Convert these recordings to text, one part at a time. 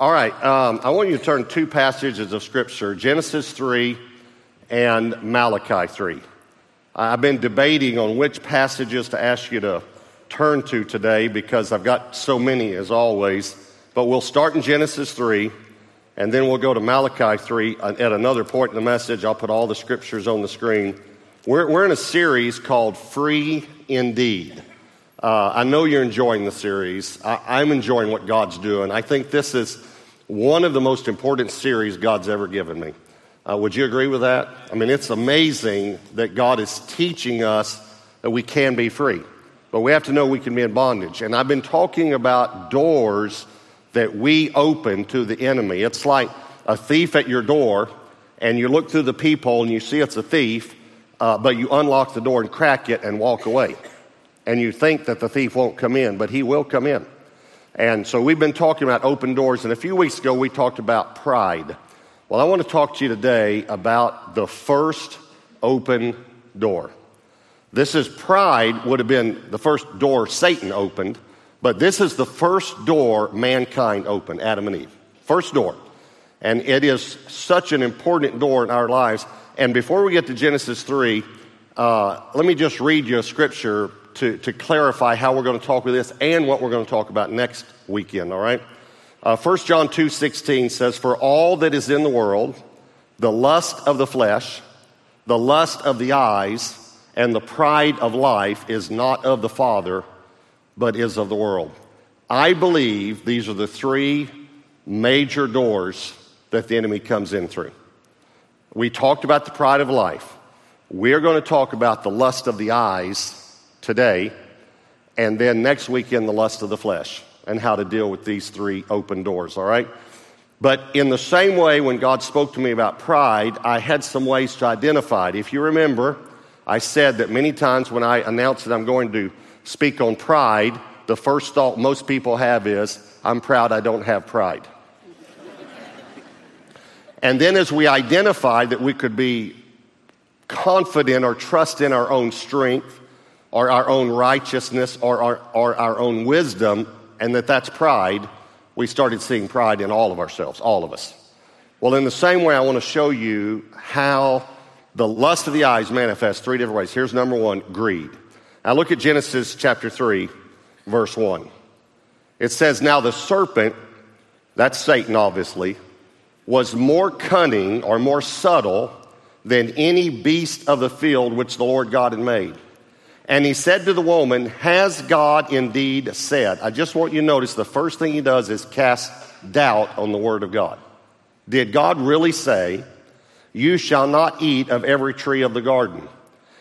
All right, um, I want you to turn two passages of Scripture Genesis 3 and Malachi 3. I've been debating on which passages to ask you to turn to today because I've got so many as always. But we'll start in Genesis 3 and then we'll go to Malachi 3 at another point in the message. I'll put all the scriptures on the screen. We're, we're in a series called Free Indeed. Uh, I know you're enjoying the series. I, I'm enjoying what God's doing. I think this is one of the most important series God's ever given me. Uh, would you agree with that? I mean, it's amazing that God is teaching us that we can be free, but we have to know we can be in bondage. And I've been talking about doors that we open to the enemy. It's like a thief at your door, and you look through the peephole and you see it's a thief, uh, but you unlock the door and crack it and walk away and you think that the thief won't come in, but he will come in. And so we've been talking about open doors, and a few weeks ago we talked about pride. Well, I want to talk to you today about the first open door. This is pride, would have been the first door Satan opened, but this is the first door mankind opened, Adam and Eve. First door. And it is such an important door in our lives. And before we get to Genesis 3, uh, let me just read you a scripture to, to clarify how we're going to talk with this and what we're going to talk about next weekend, all right? Uh, 1 John 2 16 says, For all that is in the world, the lust of the flesh, the lust of the eyes, and the pride of life is not of the Father, but is of the world. I believe these are the three major doors that the enemy comes in through. We talked about the pride of life. We're going to talk about the lust of the eyes today, and then next weekend, the lust of the flesh and how to deal with these three open doors, all right? But in the same way, when God spoke to me about pride, I had some ways to identify it. If you remember, I said that many times when I announce that I'm going to speak on pride, the first thought most people have is, I'm proud I don't have pride. and then as we identified that we could be confident or trust in our own strength, or our own righteousness or our, or our own wisdom, and that that's pride, we started seeing pride in all of ourselves, all of us. Well, in the same way, I want to show you how the lust of the eyes manifests three different ways. Here's number one greed. Now, look at Genesis chapter 3, verse 1. It says, Now the serpent, that's Satan obviously, was more cunning or more subtle than any beast of the field which the Lord God had made. And he said to the woman, Has God indeed said? I just want you to notice the first thing he does is cast doubt on the word of God. Did God really say, You shall not eat of every tree of the garden?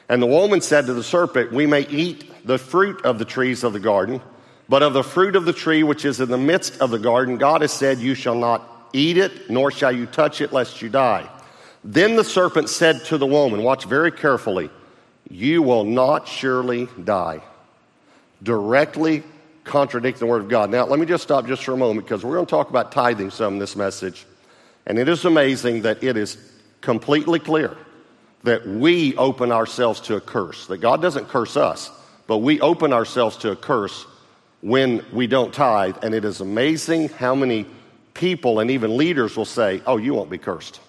And the woman said to the serpent, We may eat the fruit of the trees of the garden, but of the fruit of the tree which is in the midst of the garden, God has said, You shall not eat it, nor shall you touch it, lest you die. Then the serpent said to the woman, Watch very carefully. You will not surely die. Directly contradicting the Word of God. Now, let me just stop just for a moment because we're going to talk about tithing some in this message. And it is amazing that it is completely clear that we open ourselves to a curse, that God doesn't curse us, but we open ourselves to a curse when we don't tithe. And it is amazing how many people and even leaders will say, Oh, you won't be cursed.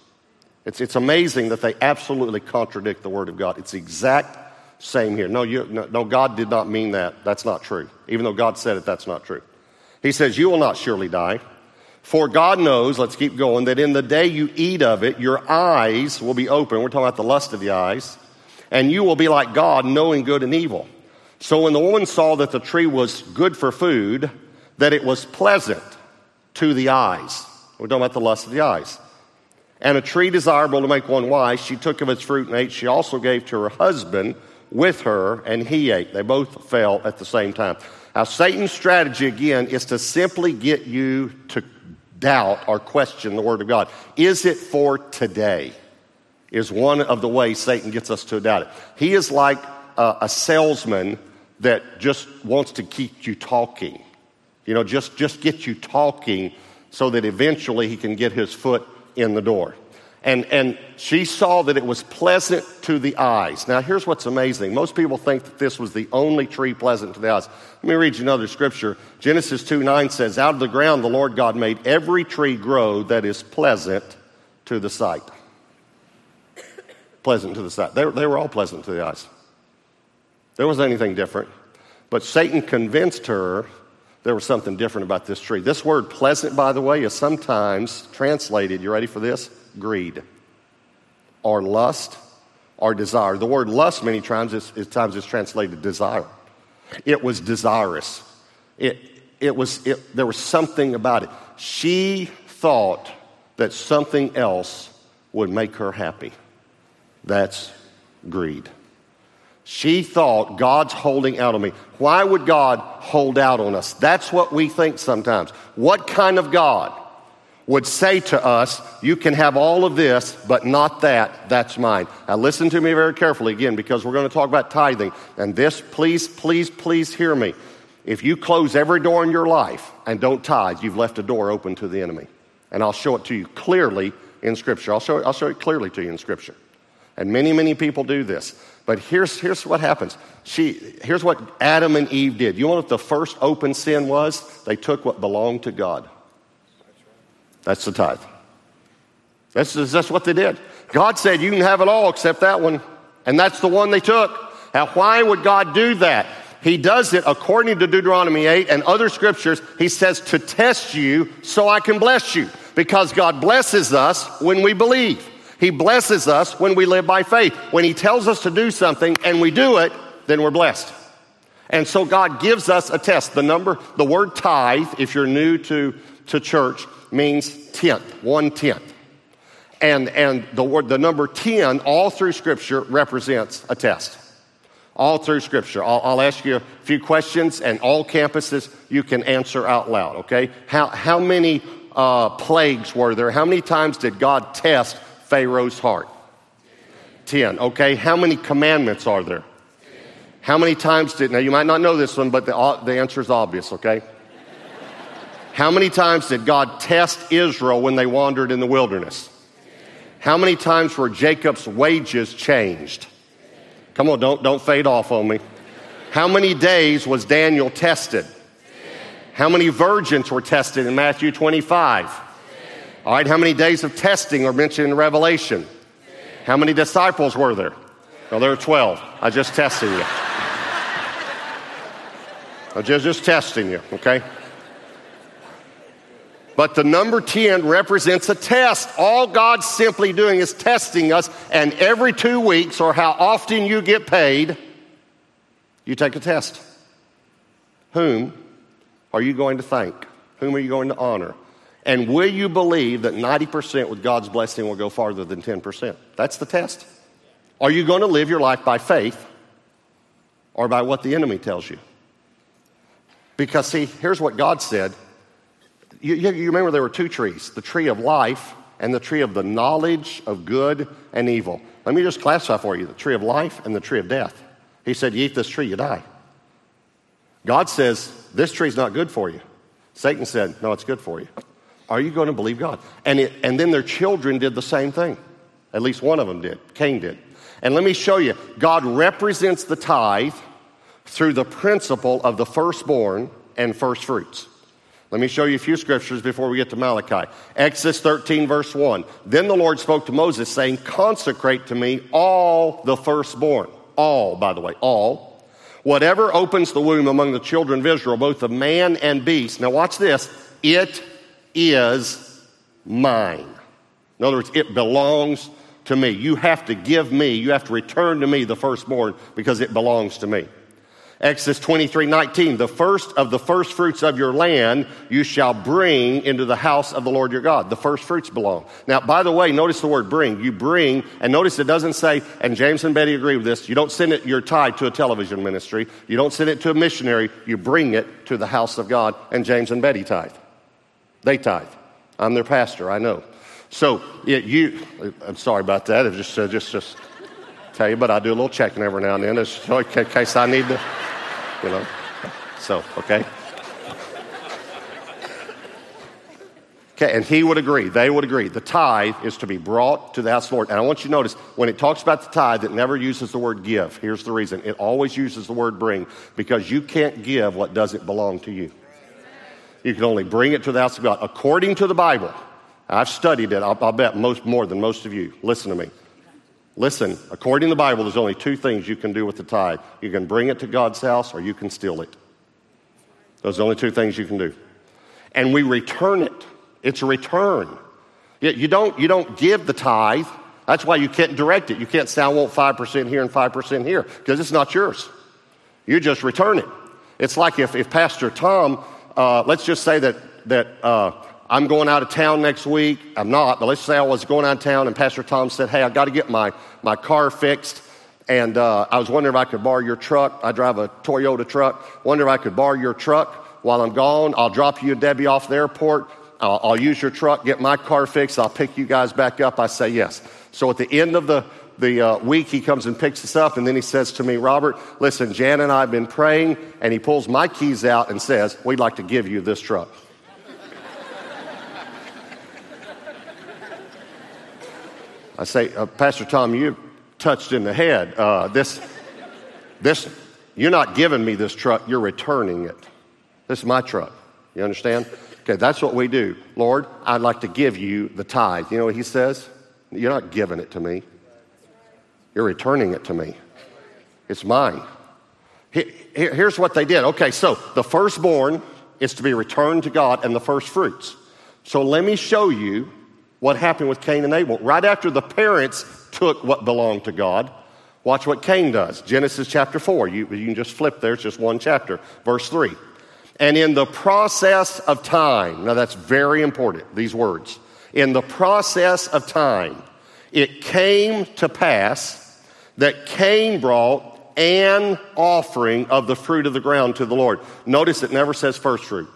It's, it's amazing that they absolutely contradict the Word of God. It's the exact same here. No, you, no, no, God did not mean that. That's not true. Even though God said it, that's not true. He says, You will not surely die. For God knows, let's keep going, that in the day you eat of it, your eyes will be open. We're talking about the lust of the eyes. And you will be like God, knowing good and evil. So when the woman saw that the tree was good for food, that it was pleasant to the eyes. We're talking about the lust of the eyes and a tree desirable to make one wise. She took of its fruit and ate. She also gave to her husband with her, and he ate. They both fell at the same time. Now, Satan's strategy, again, is to simply get you to doubt or question the Word of God. Is it for today? Is one of the ways Satan gets us to doubt it. He is like a, a salesman that just wants to keep you talking. You know, just, just get you talking so that eventually he can get his foot in the door. And, and she saw that it was pleasant to the eyes. Now, here's what's amazing. Most people think that this was the only tree pleasant to the eyes. Let me read you another scripture. Genesis 2 9 says, Out of the ground the Lord God made every tree grow that is pleasant to the sight. pleasant to the sight. They, they were all pleasant to the eyes. There wasn't anything different. But Satan convinced her there was something different about this tree. This word pleasant, by the way, is sometimes translated, you ready for this? Greed, or lust, or desire. The word lust, many times, is, is times is translated desire. It was desirous. It, it was, it, there was something about it. She thought that something else would make her happy. That's greed. She thought God's holding out on me. Why would God hold out on us? That's what we think sometimes. What kind of God would say to us, You can have all of this, but not that. That's mine. Now, listen to me very carefully again because we're going to talk about tithing. And this, please, please, please hear me. If you close every door in your life and don't tithe, you've left a door open to the enemy. And I'll show it to you clearly in Scripture. I'll show it, I'll show it clearly to you in Scripture. And many, many people do this. But here's, here's what happens. She, here's what Adam and Eve did. You know what the first open sin was? They took what belonged to God. That's the tithe. That's, that's what they did. God said, You can have it all except that one. And that's the one they took. Now, why would God do that? He does it according to Deuteronomy 8 and other scriptures. He says to test you so I can bless you because God blesses us when we believe. He blesses us when we live by faith. When He tells us to do something and we do it, then we're blessed. And so God gives us a test. The number, the word tithe, if you're new to, to church, means tenth, one tenth. And, and the word, the number 10 all through scripture represents a test. All through scripture. I'll, I'll ask you a few questions and all campuses you can answer out loud, okay? How, how many uh, plagues were there? How many times did God test Pharaoh's heart? Ten. Okay, how many commandments are there? How many times did, now you might not know this one, but the, uh, the answer is obvious, okay? How many times did God test Israel when they wandered in the wilderness? How many times were Jacob's wages changed? Come on, don't, don't fade off on me. How many days was Daniel tested? How many virgins were tested in Matthew 25? All right, how many days of testing are mentioned in Revelation? How many disciples were there? Well, there were 12. I just testing you. I'm just, just testing you, okay? But the number 10 represents a test. All God's simply doing is testing us, and every two weeks, or how often you get paid, you take a test. Whom are you going to thank? Whom are you going to honor? And will you believe that 90% with God's blessing will go farther than 10%? That's the test. Are you going to live your life by faith or by what the enemy tells you? Because, see, here's what God said. You, you, remember there were two trees the tree of life and the tree of the knowledge of good and evil. Let me just classify for you the tree of life and the tree of death. He said, You eat this tree, you die. God says, This tree's not good for you. Satan said, No, it's good for you. Are you going to believe God? And, it, and then their children did the same thing. At least one of them did. Cain did. And let me show you God represents the tithe through the principle of the firstborn and first fruits. Let me show you a few scriptures before we get to Malachi. Exodus 13, verse 1. Then the Lord spoke to Moses, saying, Consecrate to me all the firstborn. All, by the way, all. Whatever opens the womb among the children of Israel, both of man and beast. Now watch this. It is mine. In other words, it belongs to me. You have to give me, you have to return to me the firstborn because it belongs to me. Exodus 23 19, the first of the first fruits of your land you shall bring into the house of the Lord your God. The first fruits belong. Now, by the way, notice the word bring. You bring, and notice it doesn't say, and James and Betty agree with this, you don't send it your tithe to a television ministry. You don't send it to a missionary. You bring it to the house of God, and James and Betty tithe. They tithe. I'm their pastor, I know. So it, you, I'm sorry about that. It's just, uh, just, just tell you, but I do a little checking every now and then, just in case I need to, you know. So, okay. Okay, and he would agree, they would agree. The tithe is to be brought to the house of the Lord. And I want you to notice when it talks about the tithe, it never uses the word give. Here's the reason it always uses the word bring because you can't give what doesn't belong to you. You can only bring it to the house of God according to the Bible. I've studied it, I'll, I'll bet most, more than most of you. Listen to me. Listen, according to the Bible, there's only two things you can do with the tithe you can bring it to God's house or you can steal it. Those are the only two things you can do. And we return it. It's a return. You don't, you don't give the tithe. That's why you can't direct it. You can't say, I want 5% here and 5% here, because it's not yours. You just return it. It's like if, if Pastor Tom, uh, let's just say that, that uh, I'm going out of town next week. I'm not, but let's say I was going out of town and Pastor Tom said, Hey, I've got to get my, my car fixed. And uh, I was wondering if I could borrow your truck. I drive a Toyota truck. Wonder if I could borrow your truck while I'm gone. I'll drop you and Debbie off the airport. I'll, I'll use your truck, get my car fixed. I'll pick you guys back up. I say yes. So at the end of the, the uh, week, he comes and picks us up, and then he says to me, Robert, listen, Jan and I have been praying, and he pulls my keys out and says, We'd like to give you this truck. I say, uh, Pastor Tom, you touched in the head. Uh, this, this, you're not giving me this truck, you're returning it. This is my truck. You understand? Okay, that's what we do. Lord, I'd like to give you the tithe. You know what he says? You're not giving it to me, you're returning it to me. It's mine. Here's what they did. Okay, so the firstborn is to be returned to God and the first fruits. So let me show you what happened with Cain and Abel. Right after the parents took what belonged to God, watch what Cain does. Genesis chapter 4. You, you can just flip there, it's just one chapter. Verse 3. And in the process of time, now that's very important, these words. In the process of time, it came to pass that Cain brought an offering of the fruit of the ground to the Lord. Notice it never says first fruit.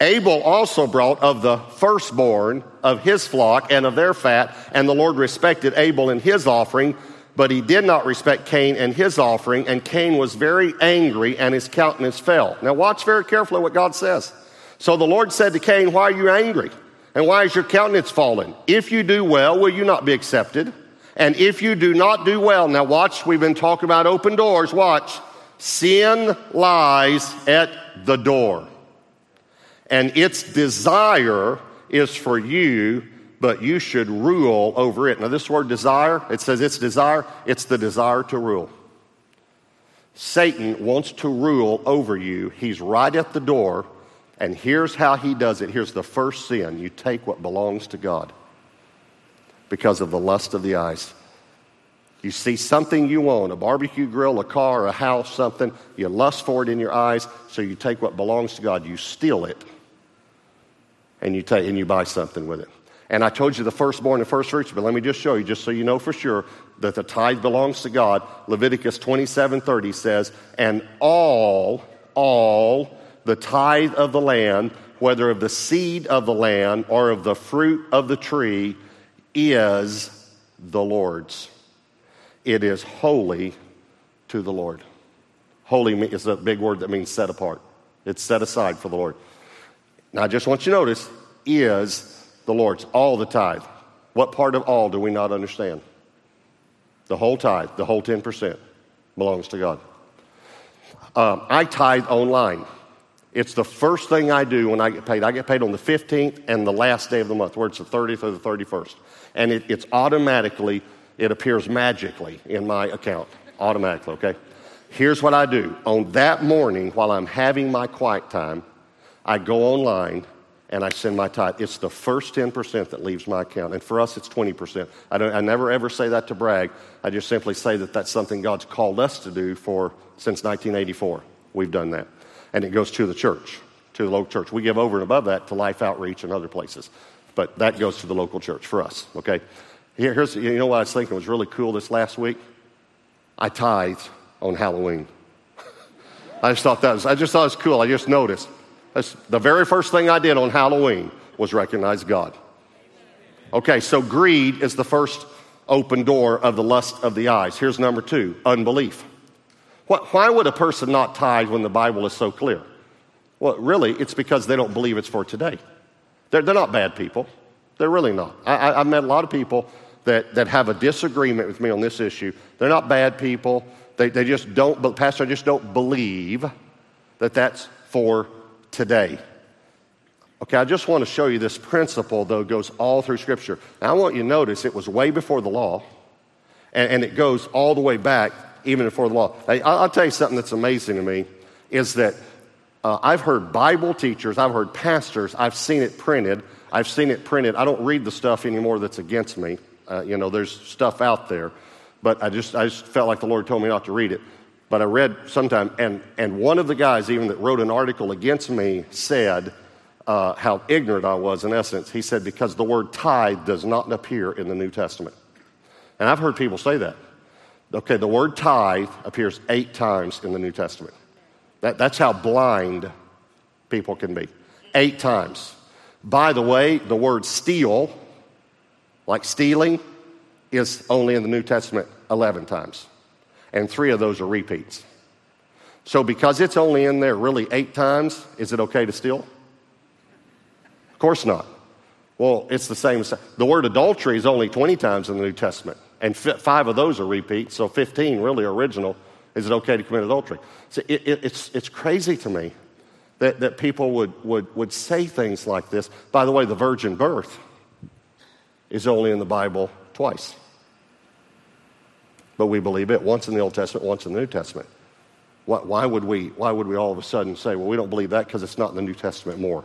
Abel also brought of the firstborn of his flock and of their fat, and the Lord respected Abel and his offering, but he did not respect Cain and his offering, and Cain was very angry, and his countenance fell. Now, watch very carefully what God says. So the Lord said to Cain, Why are you angry? And why is your countenance fallen? If you do well, will you not be accepted? And if you do not do well, now watch, we've been talking about open doors. Watch. Sin lies at the door. And its desire is for you but you should rule over it. Now, this word desire, it says it's desire, it's the desire to rule. Satan wants to rule over you. He's right at the door, and here's how he does it. Here's the first sin you take what belongs to God because of the lust of the eyes. You see something you want, a barbecue grill, a car, a house, something, you lust for it in your eyes, so you take what belongs to God, you steal it, and you take and you buy something with it. And I told you the firstborn and first fruits, but let me just show you, just so you know for sure, that the tithe belongs to God. Leviticus 27 30 says, And all, all the tithe of the land, whether of the seed of the land or of the fruit of the tree, is the Lord's. It is holy to the Lord. Holy is a big word that means set apart. It's set aside for the Lord. Now, I just want you to notice, is the Lord's, all the tithe. What part of all do we not understand? The whole tithe, the whole 10% belongs to God. Um, I tithe online. It's the first thing I do when I get paid. I get paid on the 15th and the last day of the month, where it's the 30th or the 31st. And it, it's automatically, it appears magically in my account. Automatically, okay? Here's what I do. On that morning, while I'm having my quiet time, I go online and I send my tithe. It's the first 10% that leaves my account. And for us, it's 20%. I, don't, I never ever say that to brag. I just simply say that that's something God's called us to do for since 1984. We've done that. And it goes to the church, to the local church. We give over and above that to Life Outreach and other places. But that goes to the local church for us, okay? Here, here's, you know what I was thinking was really cool this last week? I tithed on Halloween. I just thought that was, I just thought it was cool. I just noticed. That's the very first thing I did on Halloween was recognize God. Okay, so greed is the first open door of the lust of the eyes. Here's number two unbelief. What, Why would a person not tithe when the Bible is so clear? Well, really, it's because they don't believe it's for today. They're, they're not bad people. They're really not. I, have met a lot of people that, that have a disagreement with me on this issue. They're not bad people. They, they just don't, but Pastor, I just don't believe that that's for today. Okay, I just want to show you this principle, though, goes all through Scripture. Now, I want you to notice it was way before the law, and, and it goes all the way back, even before the law. I, will tell you something that's amazing to me is that uh, I've heard Bible teachers, I've heard pastors, I've seen it printed. I've seen it printed. I don't read the stuff anymore that's against me. Uh, you know, there's stuff out there, but I just, I just felt like the Lord told me not to read it. But I read sometime, and, and one of the guys, even that wrote an article against me, said, uh, how ignorant I was in essence. He said, because the word tithe does not appear in the New Testament. And I've heard people say that. Okay, the word tithe appears eight times in the New Testament. That, that's how blind people can be. Eight times. By the way, the word steal, like stealing, is only in the New Testament 11 times. And three of those are repeats. So, because it's only in there really eight times, is it okay to steal? Of course not. Well, it's the same. The word adultery is only 20 times in the New Testament, and five of those are repeats, so 15 really original. Is it okay to commit adultery? So it, it, it's, it's crazy to me that, that people would, would, would say things like this. By the way, the virgin birth is only in the Bible twice. But we believe it once in the Old Testament, once in the New Testament. Why, why, would, we, why would we all of a sudden say, well, we don't believe that because it's not in the New Testament more?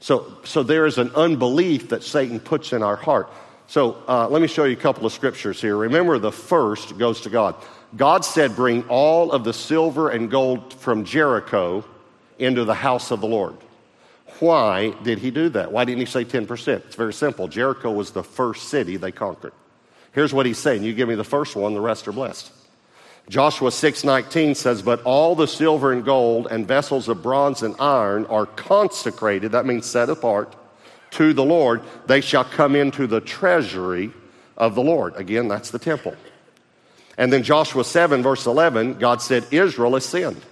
So, so there is an unbelief that Satan puts in our heart. So uh, let me show you a couple of scriptures here. Remember, the first goes to God. God said, Bring all of the silver and gold from Jericho into the house of the Lord. Why did he do that? Why didn't he say 10%? It's very simple. Jericho was the first city they conquered. Here's what he's saying You give me the first one, the rest are blessed. Joshua 6:19 says, "But all the silver and gold and vessels of bronze and iron are consecrated, that means set apart, to the Lord. They shall come into the treasury of the Lord." Again, that's the temple. And then Joshua 7 verse 11, God said, "Israel has sinned."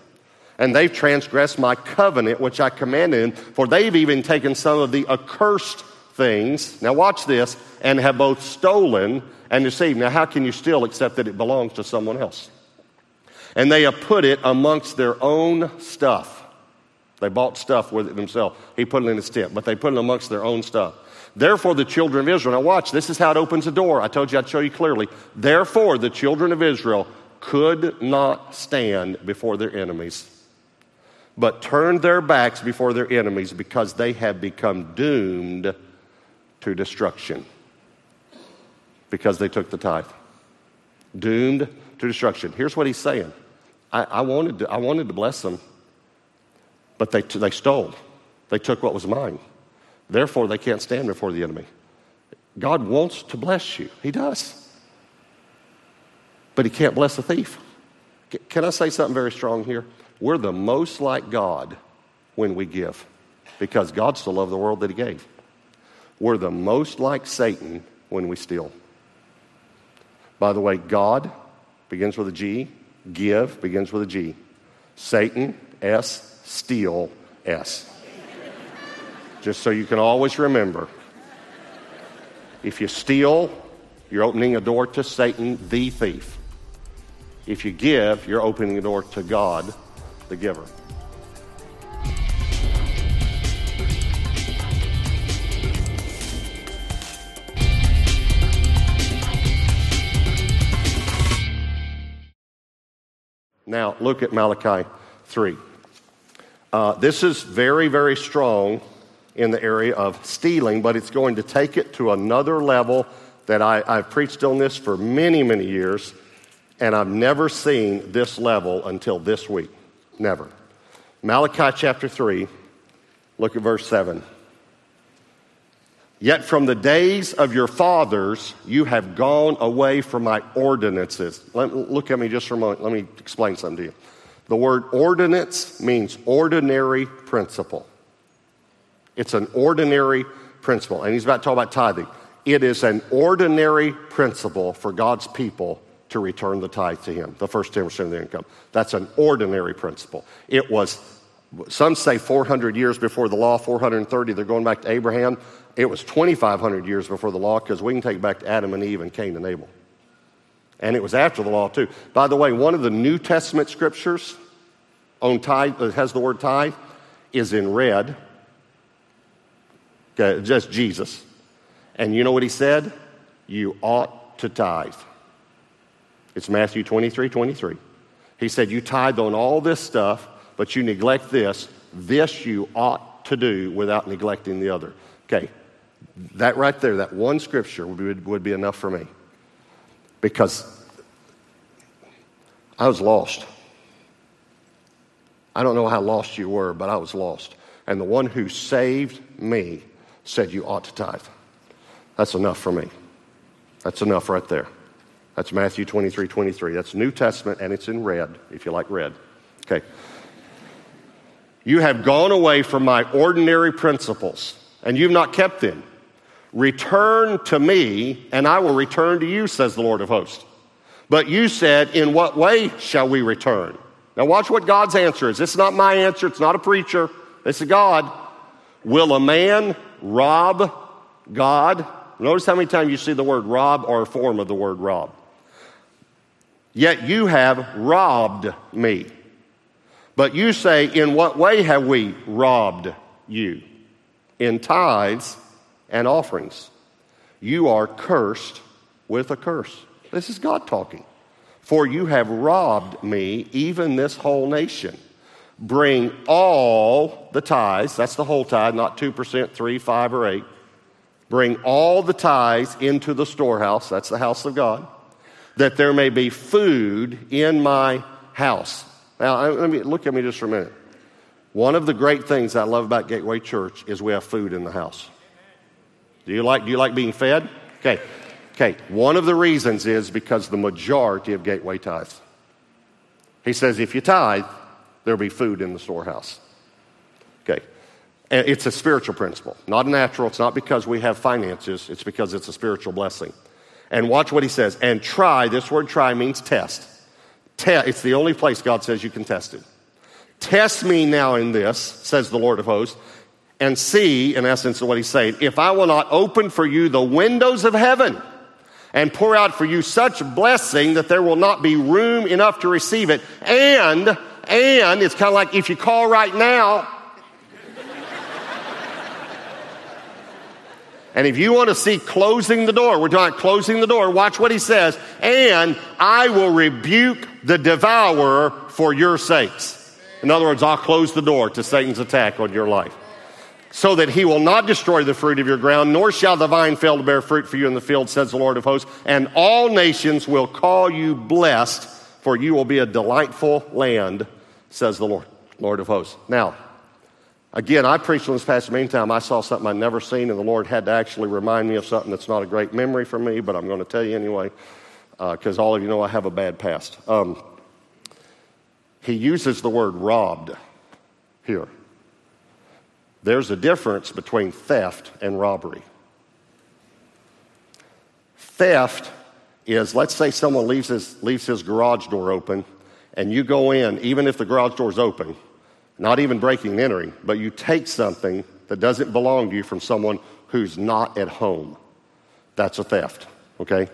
And they've transgressed my covenant which I commanded them, for they've even taken some of the accursed things. Now watch this, and have both stolen and deceived. Now how can you steal except that it belongs to someone else? and they have put it amongst their own stuff. They bought stuff with it themselves. He put it in his tent, but they put it amongst their own stuff. Therefore, the children of Israel, now watch, this is how it opens the door. I told you I'd show you clearly. Therefore, the children of Israel could not stand before their enemies, but turned their backs before their enemies because they had become doomed to destruction because they took the tithe. Doomed to destruction. Here's what he's saying I, I, wanted, to, I wanted to bless them, but they, they stole. They took what was mine. Therefore, they can't stand before the enemy. God wants to bless you, He does. But He can't bless a thief. Can I say something very strong here? We're the most like God when we give because God so loved the world that He gave. We're the most like Satan when we steal. By the way, God begins with a G, Give begins with a G. Satan, S, steal, S. Just so you can always remember. If you steal, you're opening a door to Satan, the thief. If you give, you're opening a door to God, the giver. Now, look at Malachi 3. Uh, this is very, very strong in the area of stealing, but it's going to take it to another level that I, I've preached on this for many, many years, and I've never seen this level until this week. Never. Malachi chapter 3, look at verse 7. Yet from the days of your fathers, you have gone away from my ordinances. Let, look at me just for a moment. Let me explain something to you. The word ordinance means ordinary principle. It's an ordinary principle. And he's about to talk about tithing. It is an ordinary principle for God's people to return the tithe to him, the first 10% of their income. That's an ordinary principle. It was Some say 400 years before the law, 430, they're going back to Abraham. It was 2,500 years before the law because we can take it back to Adam and Eve and Cain and Abel. And it was after the law, too. By the way, one of the New Testament scriptures on tithe that has the word tithe is in red. Okay, just Jesus. And you know what he said? You ought to tithe. It's Matthew 23 23. He said, You tithe on all this stuff, but you neglect this. This you ought to do without neglecting the other. Okay, that right there, that one scripture would be, would be enough for me. Because I was lost. I don't know how lost you were, but I was lost. And the one who saved me said, You ought to tithe. That's enough for me. That's enough right there. That's Matthew 23 23. That's New Testament, and it's in red, if you like red. Okay. You have gone away from my ordinary principles, and you've not kept them. Return to me, and I will return to you, says the Lord of hosts. But you said, In what way shall we return? Now, watch what God's answer is. This is not my answer, it's not a preacher, this is God. Will a man rob God? Notice how many times you see the word rob or a form of the word rob. Yet you have robbed me. But you say, In what way have we robbed you? In tithes and offerings. You are cursed with a curse. This is God talking. For you have robbed me, even this whole nation. Bring all the tithes, that's the whole tithe, not 2%, 3, 5, or 8. Bring all the tithes into the storehouse, that's the house of God, that there may be food in my house. Now, let me look at me just for a minute. One of the great things I love about Gateway Church is we have food in the house. Do you like, do you like being fed? Okay. Okay, one of the reasons is because the majority of gateway tithes. He says, if you tithe, there'll be food in the storehouse. Okay, and it's a spiritual principle, not a natural. It's not because we have finances, it's because it's a spiritual blessing. And watch what he says. And try, this word try means test. Te- it's the only place God says you can test it. Test me now in this, says the Lord of hosts, and see, in essence, of what he's saying, if I will not open for you the windows of heaven and pour out for you such blessing that there will not be room enough to receive it. And, and it's kind of like if you call right now, And if you want to see closing the door, we're talking closing the door, watch what he says. And I will rebuke the devourer for your sakes. In other words, I'll close the door to Satan's attack on your life so that he will not destroy the fruit of your ground, nor shall the vine fail to bear fruit for you in the field, says the Lord of hosts. And all nations will call you blessed, for you will be a delightful land, says the Lord, Lord of hosts. Now, again, I preached on this passage many times. I saw something I'd never seen, and the Lord had to actually remind me of something that's not a great memory for me, but I'm going to tell you anyway, because uh, all of you know I have a bad past. Um, he uses the word robbed here. There's a difference between theft and robbery. Theft is, let's say someone leaves his, leaves his garage door open, and you go in, even if the garage door is open, not even breaking and entering, but you take something that doesn't belong to you from someone who's not at home. That's a theft, okay?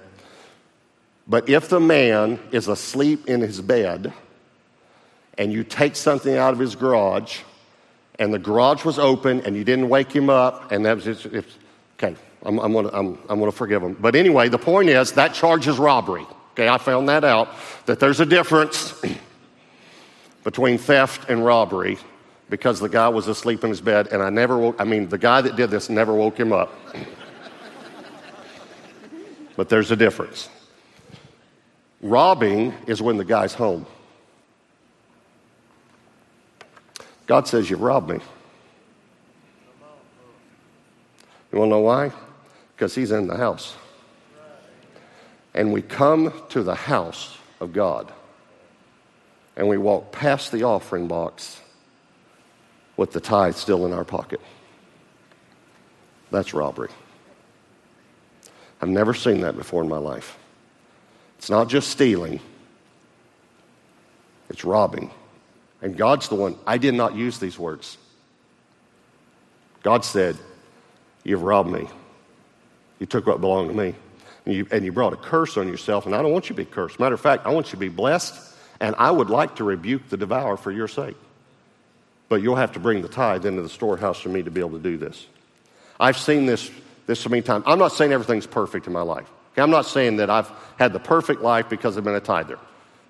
But if the man is asleep in his bed and you take something out of his garage and the garage was open and you didn't wake him up, and that was just, okay, I'm, I'm, gonna, I'm, I'm gonna forgive him. But anyway, the point is that charges robbery. Okay, I found that out, that there's a difference between theft and robbery because the guy was asleep in his bed and I never woke, I mean, the guy that did this never woke him up. but there's a difference. Robbing is when the guy's home. God says, You've robbed me. You want to know why? Because He's in the house. And we come to the house of God and we walk past the offering box with the tithe still in our pocket. That's robbery. I've never seen that before in my life. It's not just stealing, it's robbing. And God's the one, I did not use these words. God said, You've robbed me. You took what belonged to me. And you, and you brought a curse on yourself, and I don't want you to be cursed. Matter of fact, I want you to be blessed, and I would like to rebuke the devourer for your sake. But you'll have to bring the tithe into the storehouse for me to be able to do this. I've seen this, this so many times. I'm not saying everything's perfect in my life. Okay? I'm not saying that I've had the perfect life because I've been a tither.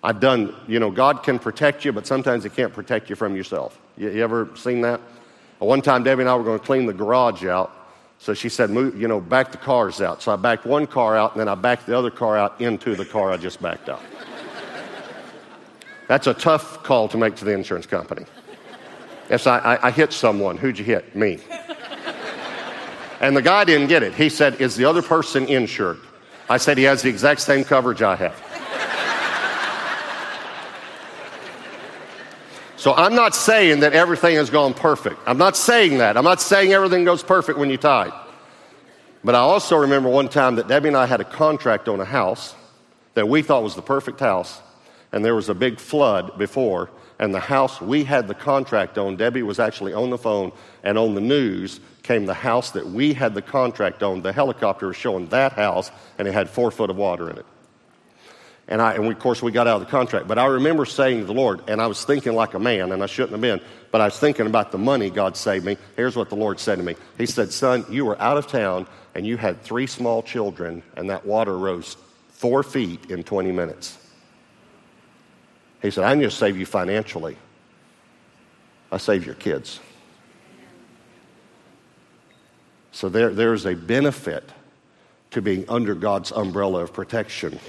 I've done, you know, God can protect you, but sometimes He can't protect you from yourself. You, you ever seen that? One time, Debbie and I were going to clean the garage out. So she said, Move, you know, back the cars out. So I backed one car out, and then I backed the other car out into the car I just backed out. That's a tough call to make to the insurance company. Yes, I, I, I hit someone. Who'd you hit? Me. And the guy didn't get it. He said, Is the other person insured? I said, He has the exact same coverage I have. So I'm not saying that everything has gone perfect. I'm not saying that. I'm not saying everything goes perfect when you tithe. But I also remember one time that Debbie and I had a contract on a house that we thought was the perfect house, and there was a big flood before, and the house we had the contract on, Debbie was actually on the phone, and on the news came the house that we had the contract on. The helicopter was showing that house, and it had four foot of water in it. And, I, and we, of course, we got out of the contract. But I remember saying to the Lord, and I was thinking like a man, and I shouldn't have been, but I was thinking about the money God saved me. Here's what the Lord said to me He said, Son, you were out of town, and you had three small children, and that water rose four feet in 20 minutes. He said, I didn't just save you financially, I saved your kids. So there, there's a benefit to being under God's umbrella of protection.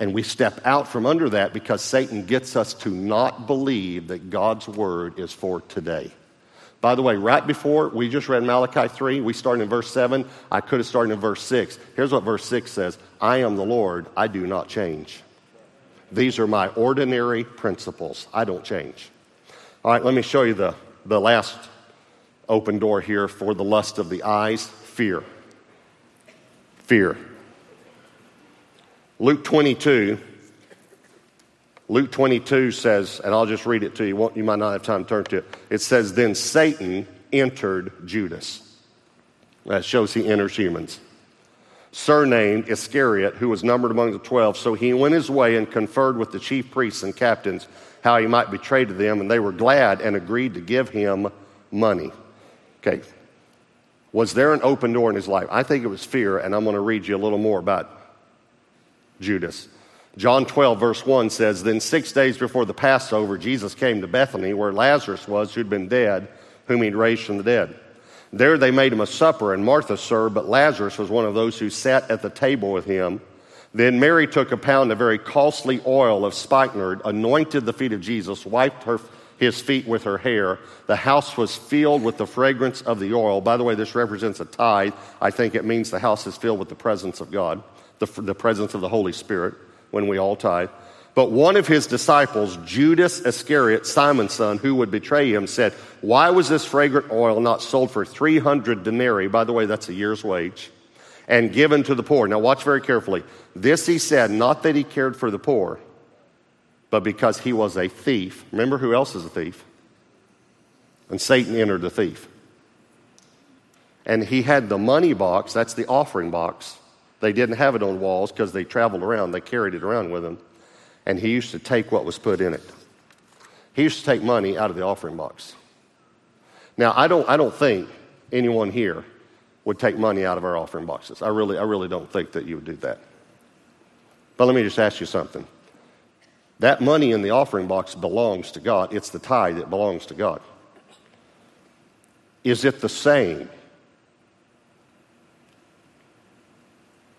And we step out from under that because Satan gets us to not believe that God's word is for today. By the way, right before we just read Malachi 3, we started in verse 7. I could have started in verse 6. Here's what verse 6 says I am the Lord, I do not change. These are my ordinary principles. I don't change. All right, let me show you the, the last open door here for the lust of the eyes fear. Fear. Luke 22. Luke 22 says, and I'll just read it to you. You might not have time to turn to it. It says, Then Satan entered Judas. That shows he enters humans. Surnamed Iscariot, who was numbered among the twelve. So he went his way and conferred with the chief priests and captains how he might betray to them, and they were glad and agreed to give him money. Okay. Was there an open door in his life? I think it was fear, and I'm going to read you a little more about Judas. John 12, verse 1 says, Then six days before the Passover, Jesus came to Bethany, where Lazarus was, who'd been dead, whom he'd raised from the dead. There they made him a supper, and Martha served, but Lazarus was one of those who sat at the table with him. Then Mary took a pound of very costly oil of spikenard, anointed the feet of Jesus, wiped her, his feet with her hair. The house was filled with the fragrance of the oil. By the way, this represents a tithe. I think it means the house is filled with the presence of God the, the presence of the Holy Spirit when we all tithe. But one of his disciples, Judas Iscariot, Simon's son, who would betray him, said, Why was this fragrant oil not sold for 300 denarii? By the way, that's a year's wage. And given to the poor. Now, watch very carefully. This he said, not that he cared for the poor, but because he was a thief. Remember who else is a thief? And Satan entered the thief. And he had the money box, that's the offering box, they didn't have it on walls because they traveled around, they carried it around with them. And he used to take what was put in it. He used to take money out of the offering box. Now, I don't, I don't think anyone here would take money out of our offering boxes. I really, I really don't think that you would do that. But let me just ask you something. That money in the offering box belongs to God. It's the tithe that belongs to God. Is it the same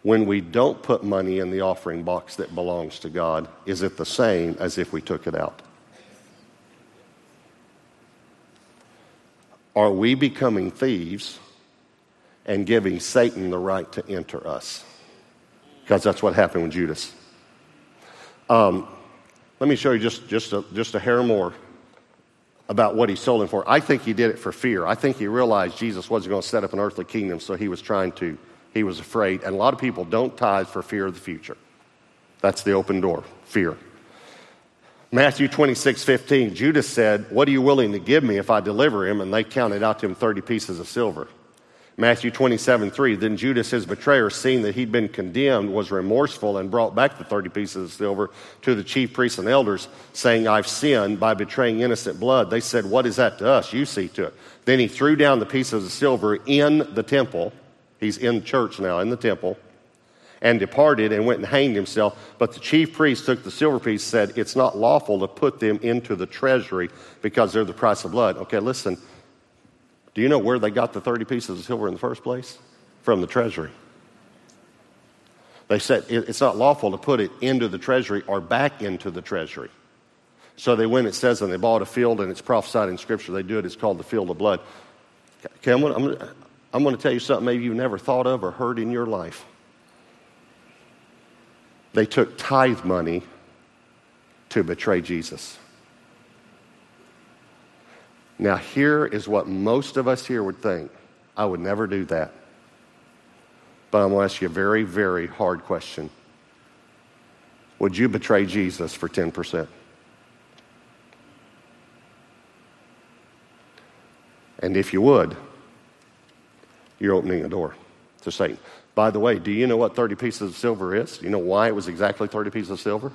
when we don't put money in the offering box that belongs to God, is it the same as if we took it out? Are we becoming thieves and giving Satan the right to enter us? Because that's what happened with Judas. Um, let me show you just, just, a, just a hair more about what he sold him for. I think he did it for fear. I think he realized Jesus wasn't going to set up an earthly kingdom, so he was trying to he was afraid. And a lot of people don't tithe for fear of the future. That's the open door fear. Matthew 26, 15, Judas said, What are you willing to give me if I deliver him? And they counted out to him 30 pieces of silver. Matthew 27, 3, then Judas, his betrayer, seeing that he'd been condemned, was remorseful and brought back the 30 pieces of silver to the chief priests and elders, saying, I've sinned by betraying innocent blood. They said, What is that to us? You see to it. Then he threw down the pieces of silver in the temple. He's in church now, in the temple and departed and went and hanged himself. But the chief priest took the silver piece, said, It's not lawful to put them into the treasury because they're the price of blood. Okay, listen. Do you know where they got the 30 pieces of silver in the first place? From the treasury. They said it's not lawful to put it into the treasury or back into the treasury. So they went, it says, and they bought a field, and it's prophesied in Scripture. They do it, it's called the field of blood. Okay, I'm going to, I'm going to tell you something maybe you've never thought of or heard in your life. They took tithe money to betray Jesus. Now, here is what most of us here would think I would never do that. But I'm going to ask you a very, very hard question. Would you betray Jesus for 10%? And if you would, you're opening a door to Satan. By the way, do you know what 30 pieces of silver is? Do you know why it was exactly 30 pieces of silver?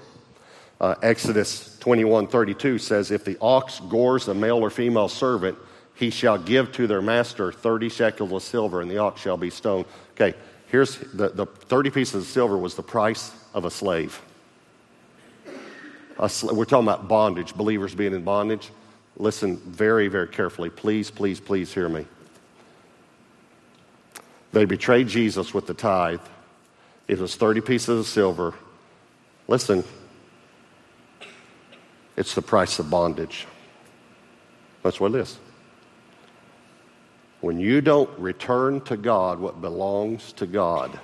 Uh, Exodus 21 32 says, If the ox gores a male or female servant, he shall give to their master 30 shekels of silver, and the ox shall be stoned. Okay, here's the, the 30 pieces of silver was the price of a slave. A sl- we're talking about bondage, believers being in bondage. Listen very, very carefully. Please, please, please hear me. They betrayed Jesus with the tithe. It was 30 pieces of silver. Listen, it's the price of bondage. That's what it is. When you don't return to God what belongs to God,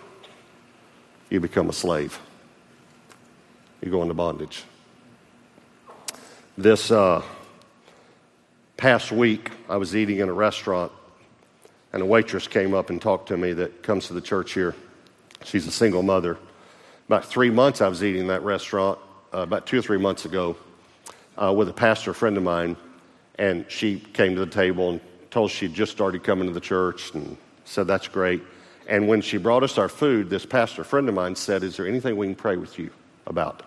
you become a slave. You go into bondage. This uh, past week, I was eating in a restaurant and a waitress came up and talked to me that comes to the church here. She's a single mother. About three months I was eating in that restaurant, uh, about two or three months ago, uh, with a pastor friend of mine. And she came to the table and told us she'd just started coming to the church and said, That's great. And when she brought us our food, this pastor friend of mine said, Is there anything we can pray with you about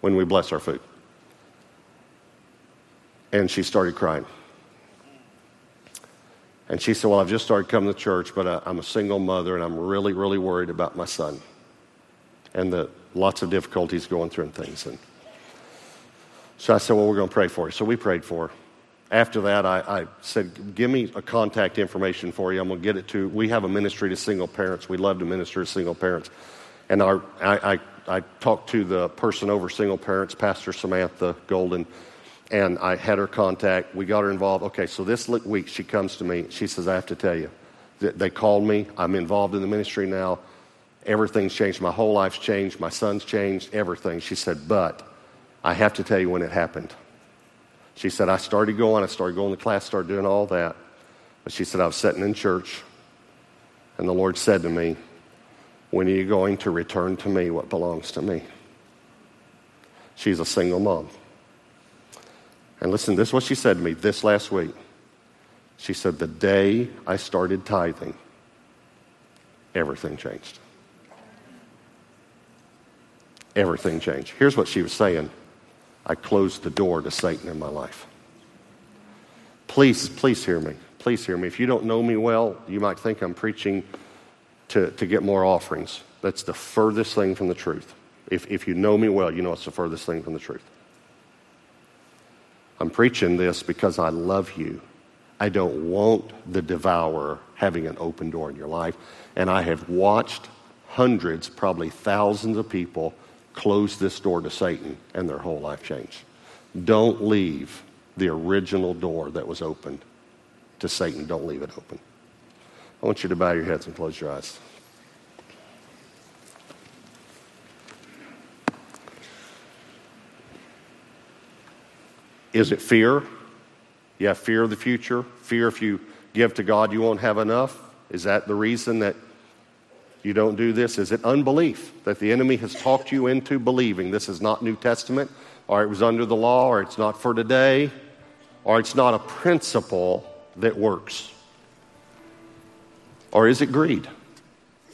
when we bless our food? And she started crying. And she said, Well, I've just started coming to church, but uh, I'm a single mother and I'm really, really worried about my son and the lots of difficulties going through and things. And so I said, Well, we're going to pray for you. So we prayed for her. After that, I, I said, Give me a contact information for you. I'm going to get it to. We have a ministry to single parents. We love to minister to single parents. And our, I, I, I talked to the person over single parents, Pastor Samantha Golden and I had her contact. We got her involved. Okay, so this week she comes to me. She says, I have to tell you, they called me. I'm involved in the ministry now. Everything's changed. My whole life's changed. My son's changed. Everything. She said, but I have to tell you when it happened. She said, I started going. I started going to class, started doing all that. But she said, I was sitting in church, and the Lord said to me, When are you going to return to me what belongs to me? She's a single mom. And listen, this is what she said to me this last week. She said, The day I started tithing, everything changed. Everything changed. Here's what she was saying I closed the door to Satan in my life. Please, please hear me. Please hear me. If you don't know me well, you might think I'm preaching to, to get more offerings. That's the furthest thing from the truth. If, if you know me well, you know it's the furthest thing from the truth. I'm preaching this because I love you. I don't want the devourer having an open door in your life. And I have watched hundreds, probably thousands of people close this door to Satan and their whole life change. Don't leave the original door that was opened to Satan. Don't leave it open. I want you to bow your heads and close your eyes. Is it fear? You have fear of the future? Fear if you give to God, you won't have enough? Is that the reason that you don't do this? Is it unbelief that the enemy has talked you into believing? This is not New Testament. or it was under the law, or it's not for today, or it's not a principle that works? Or is it greed?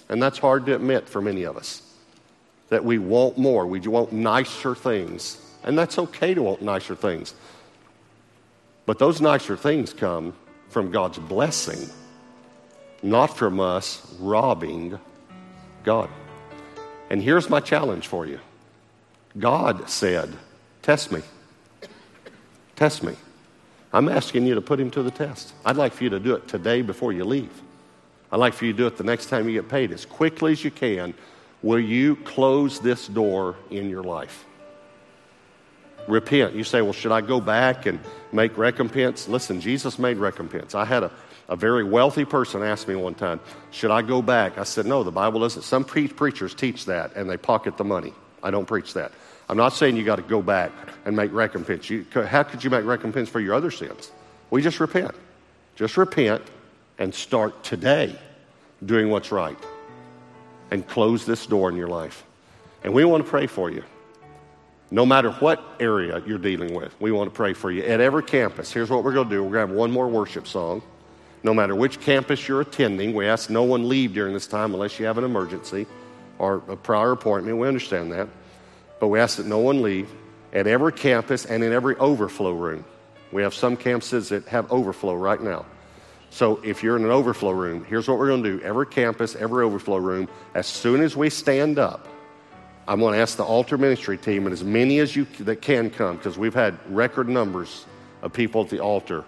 And that's hard to admit for many of us that we want more, we want nicer things. And that's okay to want nicer things. But those nicer things come from God's blessing, not from us robbing God. And here's my challenge for you God said, Test me. Test me. I'm asking you to put him to the test. I'd like for you to do it today before you leave. I'd like for you to do it the next time you get paid as quickly as you can. Will you close this door in your life? Repent. You say, well, should I go back and make recompense? Listen, Jesus made recompense. I had a, a very wealthy person ask me one time, should I go back? I said, no, the Bible doesn't. Some pre- preachers teach that and they pocket the money. I don't preach that. I'm not saying you got to go back and make recompense. You, how could you make recompense for your other sins? We just repent. Just repent and start today doing what's right and close this door in your life. And we want to pray for you. No matter what area you're dealing with, we want to pray for you. At every campus, here's what we're going to do we're going to have one more worship song. No matter which campus you're attending, we ask no one leave during this time unless you have an emergency or a prior appointment. We understand that. But we ask that no one leave at every campus and in every overflow room. We have some campuses that have overflow right now. So if you're in an overflow room, here's what we're going to do. Every campus, every overflow room, as soon as we stand up, I'm going to ask the altar ministry team and as many as you that can come, because we've had record numbers of people at the altar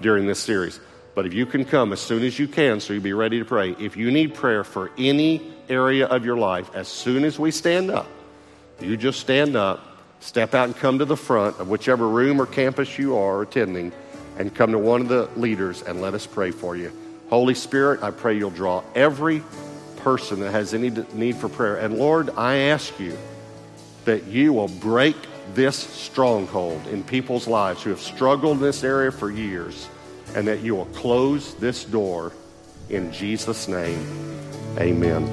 during this series. But if you can come as soon as you can, so you'll be ready to pray. If you need prayer for any area of your life, as soon as we stand up, you just stand up, step out and come to the front of whichever room or campus you are attending and come to one of the leaders and let us pray for you. Holy Spirit, I pray you'll draw every person that has any need for prayer. And Lord, I ask you that you will break this stronghold in people's lives who have struggled in this area for years and that you will close this door in Jesus' name. Amen.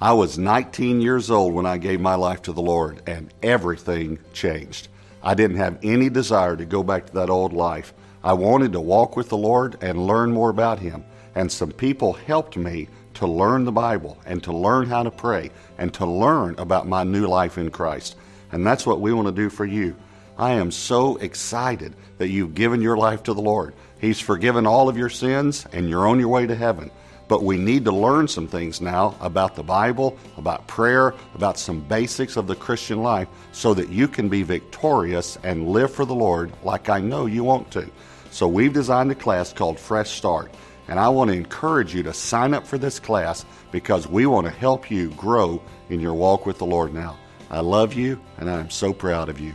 I was 19 years old when I gave my life to the Lord, and everything changed. I didn't have any desire to go back to that old life. I wanted to walk with the Lord and learn more about Him. And some people helped me to learn the Bible and to learn how to pray and to learn about my new life in Christ. And that's what we want to do for you. I am so excited that you've given your life to the Lord. He's forgiven all of your sins and you're on your way to heaven. But we need to learn some things now about the Bible, about prayer, about some basics of the Christian life so that you can be victorious and live for the Lord like I know you want to. So we've designed a class called Fresh Start. And I want to encourage you to sign up for this class because we want to help you grow in your walk with the Lord now. I love you and I am so proud of you.